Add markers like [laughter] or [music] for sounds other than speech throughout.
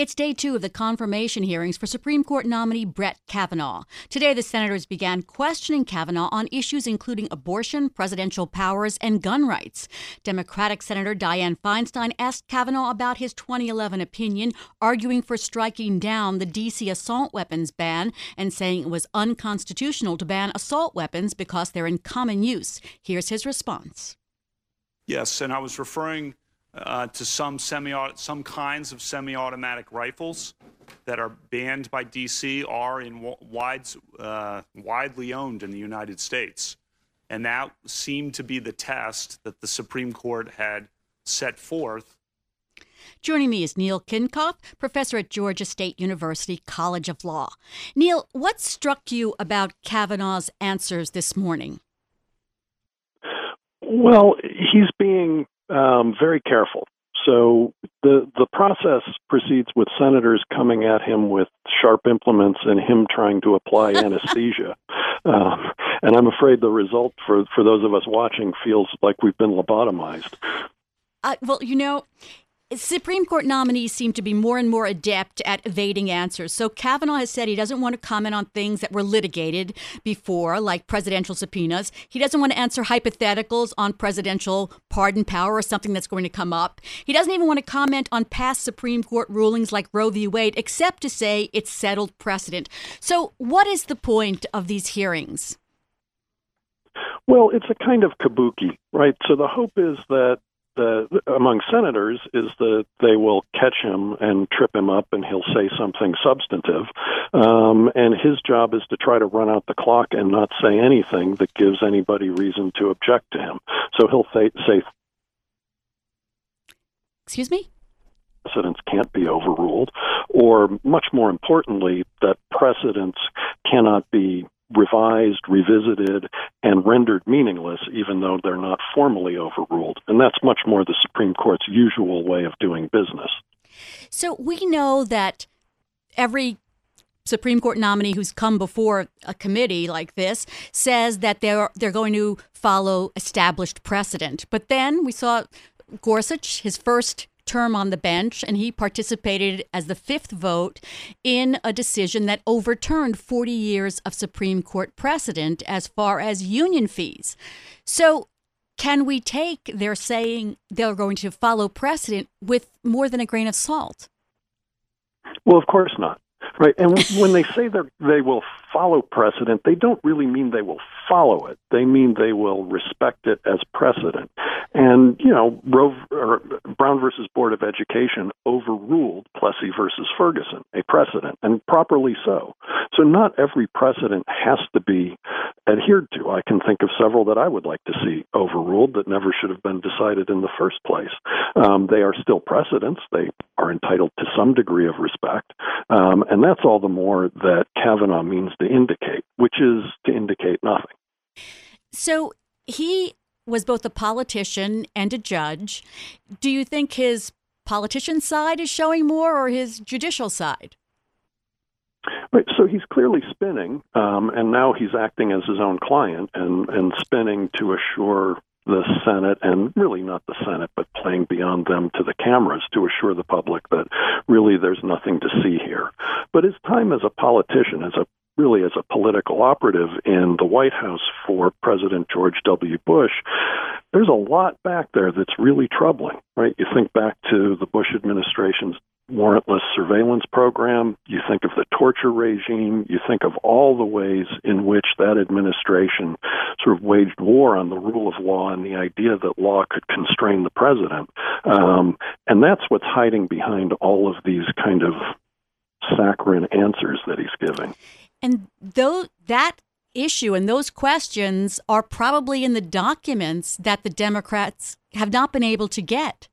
It's day two of the confirmation hearings for Supreme Court nominee Brett Kavanaugh. Today, the senators began questioning Kavanaugh on issues including abortion, presidential powers, and gun rights. Democratic Senator Dianne Feinstein asked Kavanaugh about his 2011 opinion, arguing for striking down the D.C. assault weapons ban and saying it was unconstitutional to ban assault weapons because they're in common use. Here's his response. Yes, and I was referring uh, to some semi some kinds of semi-automatic rifles that are banned by DC are in wides, uh, widely owned in the United States, and that seemed to be the test that the Supreme Court had set forth. Joining me is Neil Kinkopf, professor at Georgia State University College of Law. Neil, what struck you about Kavanaugh's answers this morning? Well, he's being um, very careful. So the the process proceeds with senators coming at him with sharp implements and him trying to apply [laughs] anesthesia. Um, and I'm afraid the result for for those of us watching feels like we've been lobotomized. Uh, well, you know, Supreme Court nominees seem to be more and more adept at evading answers. So Kavanaugh has said he doesn't want to comment on things that were litigated before, like presidential subpoenas. He doesn't want to answer hypotheticals on presidential pardon power or something that's going to come up. He doesn't even want to comment on past Supreme Court rulings like Roe v. Wade, except to say it's settled precedent. So, what is the point of these hearings? Well, it's a kind of kabuki, right? So the hope is that the among senators is that they will catch him and trip him up, and he'll say something substantive. Um, and his job is to try to run out the clock and not say anything that gives anybody reason to object to him. So he'll say, say "Excuse me." Precedents can't be overruled, or much more importantly, that precedents cannot be revised, revisited, and rendered meaningless, even though they're not formally overruled. And that's much more the Supreme Court's usual way of doing business. So we know that every Supreme Court nominee who's come before a committee like this says that they're they're going to follow established precedent. But then we saw Gorsuch, his first term on the bench, and he participated as the fifth vote in a decision that overturned 40 years of Supreme Court precedent as far as union fees. So, can we take their saying they're going to follow precedent with more than a grain of salt? Well, of course not. Right. And when they say that they will follow precedent, they don't really mean they will follow it. They mean they will respect it as precedent. And, you know, Roe, Brown versus Board of Education overruled Plessy versus Ferguson, a precedent, and properly so. So not every precedent has to be adhered to. I can think of several that I would like to see overruled that never should have been decided in the first place. Um, they are still precedents. They are entitled to some degree of respect. Um, and that's all the more that Kavanaugh means to indicate, which is to indicate nothing. So he was both a politician and a judge. Do you think his politician side is showing more or his judicial side? Right. So he's clearly spinning, um, and now he's acting as his own client and, and spinning to assure the Senate, and really not the Senate, but playing beyond them to the cameras to assure the public that really there's nothing to see here. But his time as a politician, as a really as a political operative in the White House for President George W. Bush, there's a lot back there that's really troubling, right? You think back to the Bush administration's warrantless surveillance program, you think of the torture regime, you think of all the ways in which that administration sort of waged war on the rule of law and the idea that law could constrain the president. Um, and that's what's hiding behind all of these kind of saccharine answers that he's giving. And though that issue and those questions are probably in the documents that the Democrats have not been able to get.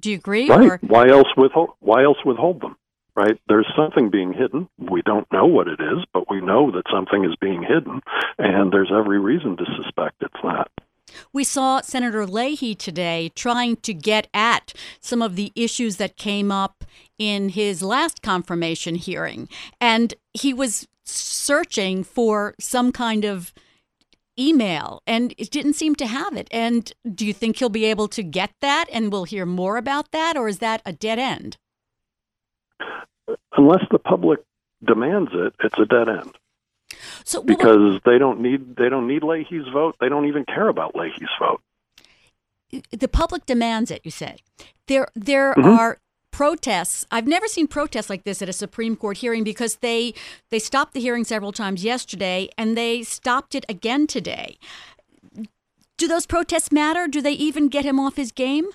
Do you agree? Right. Or? Why else withhold? Why else withhold them? Right. There's something being hidden. We don't know what it is, but we know that something is being hidden, and there's every reason to suspect it's that. We saw Senator Leahy today trying to get at some of the issues that came up in his last confirmation hearing. And he was searching for some kind of email and it didn't seem to have it. And do you think he'll be able to get that and we'll hear more about that, or is that a dead end? Unless the public demands it, it's a dead end. So because they don't need they don't need Leahy's vote. They don't even care about Leahy's vote. The public demands it. You say there there mm-hmm. are protests. I've never seen protests like this at a Supreme Court hearing because they they stopped the hearing several times yesterday and they stopped it again today. Do those protests matter? Do they even get him off his game?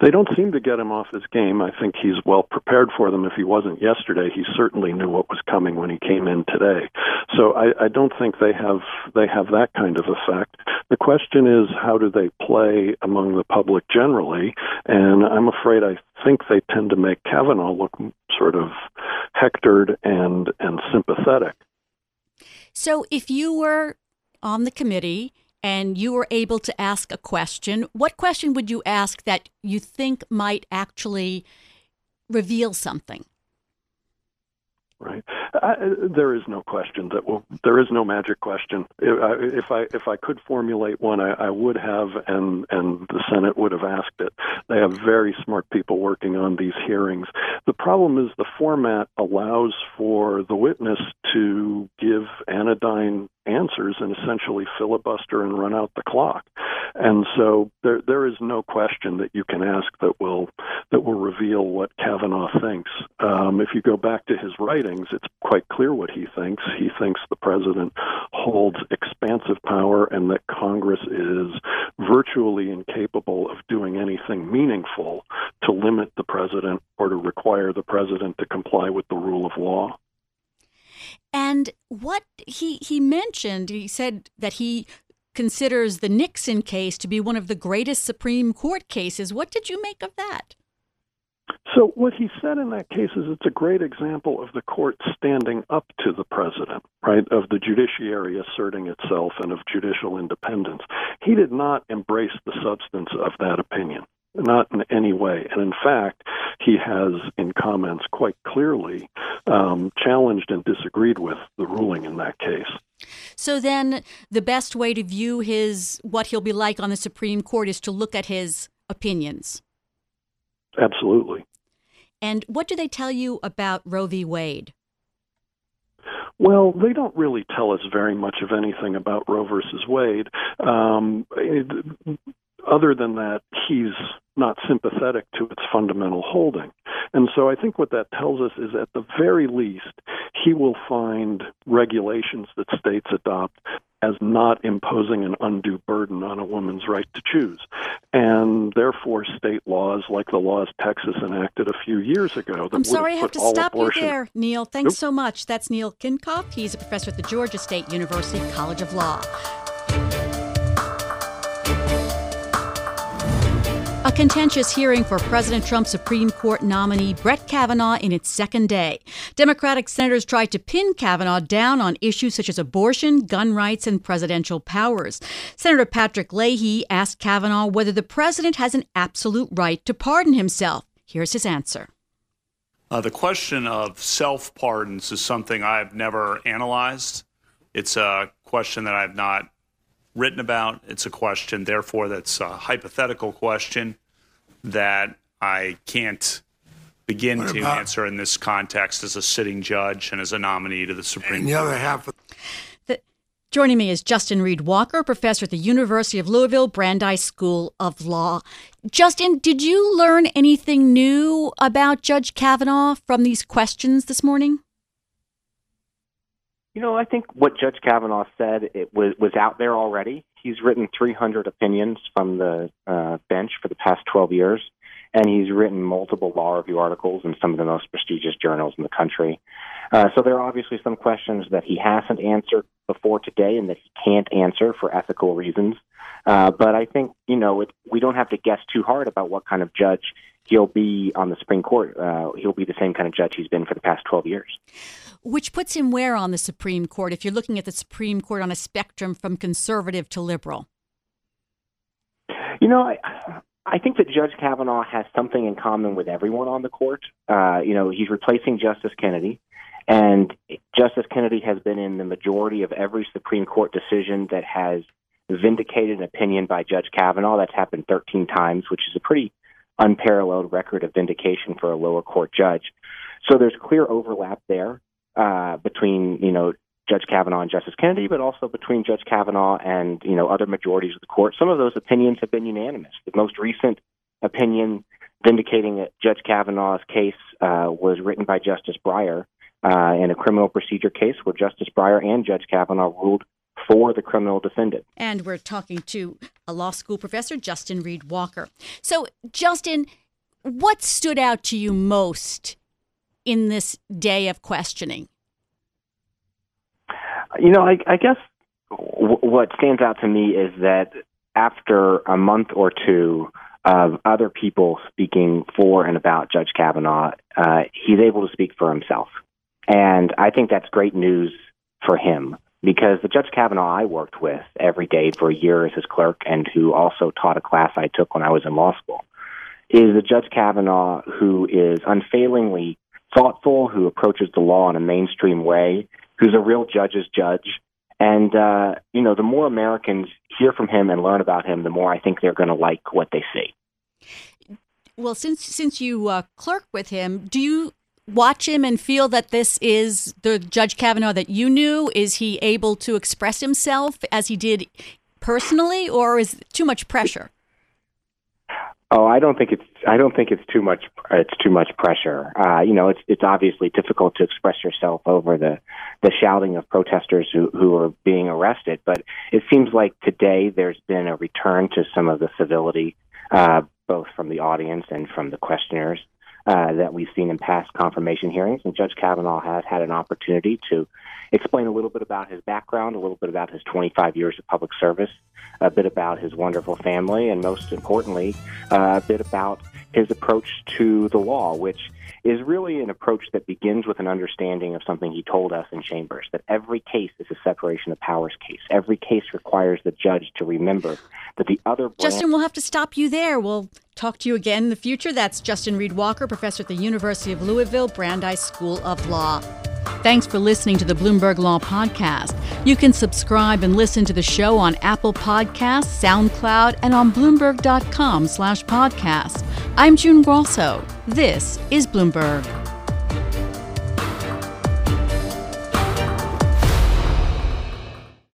They don't seem to get him off his game. I think he's well prepared for them. If he wasn't yesterday, he certainly knew what was coming when he came in today. So I, I don't think they have they have that kind of effect. The question is, how do they play among the public generally? And I'm afraid I think they tend to make Kavanaugh look sort of hectored and and sympathetic. So if you were on the committee and you were able to ask a question, what question would you ask that you think might actually reveal something? Right. There is no question that will. There is no magic question. If I if I could formulate one, I, I would have, and and the Senate would have asked it. They have very smart people working on these hearings. The problem is the format allows for the witness to give anodyne answers and essentially filibuster and run out the clock. And so there there is no question that you can ask that will that will reveal what Kavanaugh thinks. Um, if you go back to his writings, it's quite clear what he thinks. He thinks the president holds expansive power and that Congress is virtually incapable of doing anything meaningful to limit the president or to require the president to comply with the rule of law. And what he he mentioned, he said that he considers the Nixon case to be one of the greatest Supreme Court cases. What did you make of that? So, what he said in that case is it's a great example of the court standing up to the president, right? Of the judiciary asserting itself and of judicial independence. He did not embrace the substance of that opinion not in any way. And in fact, he has, in comments, quite clearly um, challenged and disagreed with the ruling in that case. So then, the best way to view his what he'll be like on the Supreme Court is to look at his opinions. Absolutely. And what do they tell you about Roe v. Wade? Well, they don't really tell us very much of anything about Roe versus Wade. Um, other than that, he's not sympathetic to its fundamental holding. And so I think what that tells us is at the very least, he will find regulations that states adopt as not imposing an undue burden on a woman's right to choose. And therefore, state laws like the laws Texas enacted a few years ago. I'm sorry, I have to stop abortion... you there, Neil. Thanks Oop. so much. That's Neil Kinkopf. He's a professor at the Georgia State University College of Law. A contentious hearing for President Trump's Supreme Court nominee Brett Kavanaugh in its second day. Democratic senators tried to pin Kavanaugh down on issues such as abortion, gun rights, and presidential powers. Senator Patrick Leahy asked Kavanaugh whether the president has an absolute right to pardon himself. Here's his answer. Uh, the question of self pardons is something I've never analyzed. It's a question that I've not written about. It's a question, therefore, that's a hypothetical question that I can't begin to answer in this context as a sitting judge and as a nominee to the Supreme and the other half of- the, Joining me is Justin Reed Walker, professor at the University of Louisville Brandeis School of Law. Justin, did you learn anything new about Judge Kavanaugh from these questions this morning? You know, I think what Judge Kavanaugh said it was was out there already. He's written 300 opinions from the uh, bench for the past 12 years, and he's written multiple law review articles in some of the most prestigious journals in the country. Uh, so there are obviously some questions that he hasn't answered before today, and that he can't answer for ethical reasons. Uh, but I think you know it, we don't have to guess too hard about what kind of judge he'll be on the Supreme Court. Uh, he'll be the same kind of judge he's been for the past 12 years which puts him where on the Supreme Court if you're looking at the Supreme Court on a spectrum from conservative to liberal? You know, I, I think that Judge Kavanaugh has something in common with everyone on the court. Uh, you know, he's replacing Justice Kennedy, and Justice Kennedy has been in the majority of every Supreme Court decision that has vindicated an opinion by Judge Kavanaugh. That's happened 13 times, which is a pretty unparalleled record of vindication for a lower court judge. So there's clear overlap there uh, between, you know, Judge Kavanaugh and Justice Kennedy, but also between Judge Kavanaugh and you know other majorities of the court. Some of those opinions have been unanimous. The most recent opinion vindicating Judge Kavanaugh's case uh, was written by Justice Breyer uh, in a criminal procedure case where Justice Breyer and Judge Kavanaugh ruled for the criminal defendant. And we're talking to a law school professor, Justin Reed Walker. So, Justin, what stood out to you most in this day of questioning? You know, I, I guess w- what stands out to me is that after a month or two of other people speaking for and about Judge Kavanaugh, uh, he's able to speak for himself. And I think that's great news for him because the Judge Kavanaugh I worked with every day for a year as his clerk and who also taught a class I took when I was in law school is a Judge Kavanaugh who is unfailingly thoughtful, who approaches the law in a mainstream way, who's a real judge's judge. And, uh, you know, the more Americans hear from him and learn about him, the more I think they're going to like what they see. Well, since since you uh, clerk with him, do you watch him and feel that this is the Judge Kavanaugh that you knew? Is he able to express himself as he did personally, or is too much pressure? Oh, I don't think it's. I don't think it's too much. It's too much pressure. Uh, you know, it's it's obviously difficult to express yourself over the the shouting of protesters who who are being arrested. But it seems like today there's been a return to some of the civility, uh, both from the audience and from the questioners uh, that we've seen in past confirmation hearings. And Judge Kavanaugh has had an opportunity to explain a little bit about his background, a little bit about his 25 years of public service, a bit about his wonderful family, and most importantly, uh, a bit about his approach to the law, which is really an approach that begins with an understanding of something he told us in chambers that every case is a separation of powers case. Every case requires the judge to remember that the other. Branch- Justin, we'll have to stop you there. We'll talk to you again in the future. That's Justin Reed Walker, professor at the University of Louisville Brandeis School of Law. Thanks for listening to the Bloomberg Law Podcast. You can subscribe and listen to the show on Apple Podcasts, SoundCloud, and on Bloomberg.com slash podcast. I'm June Grasso. This is Bloomberg.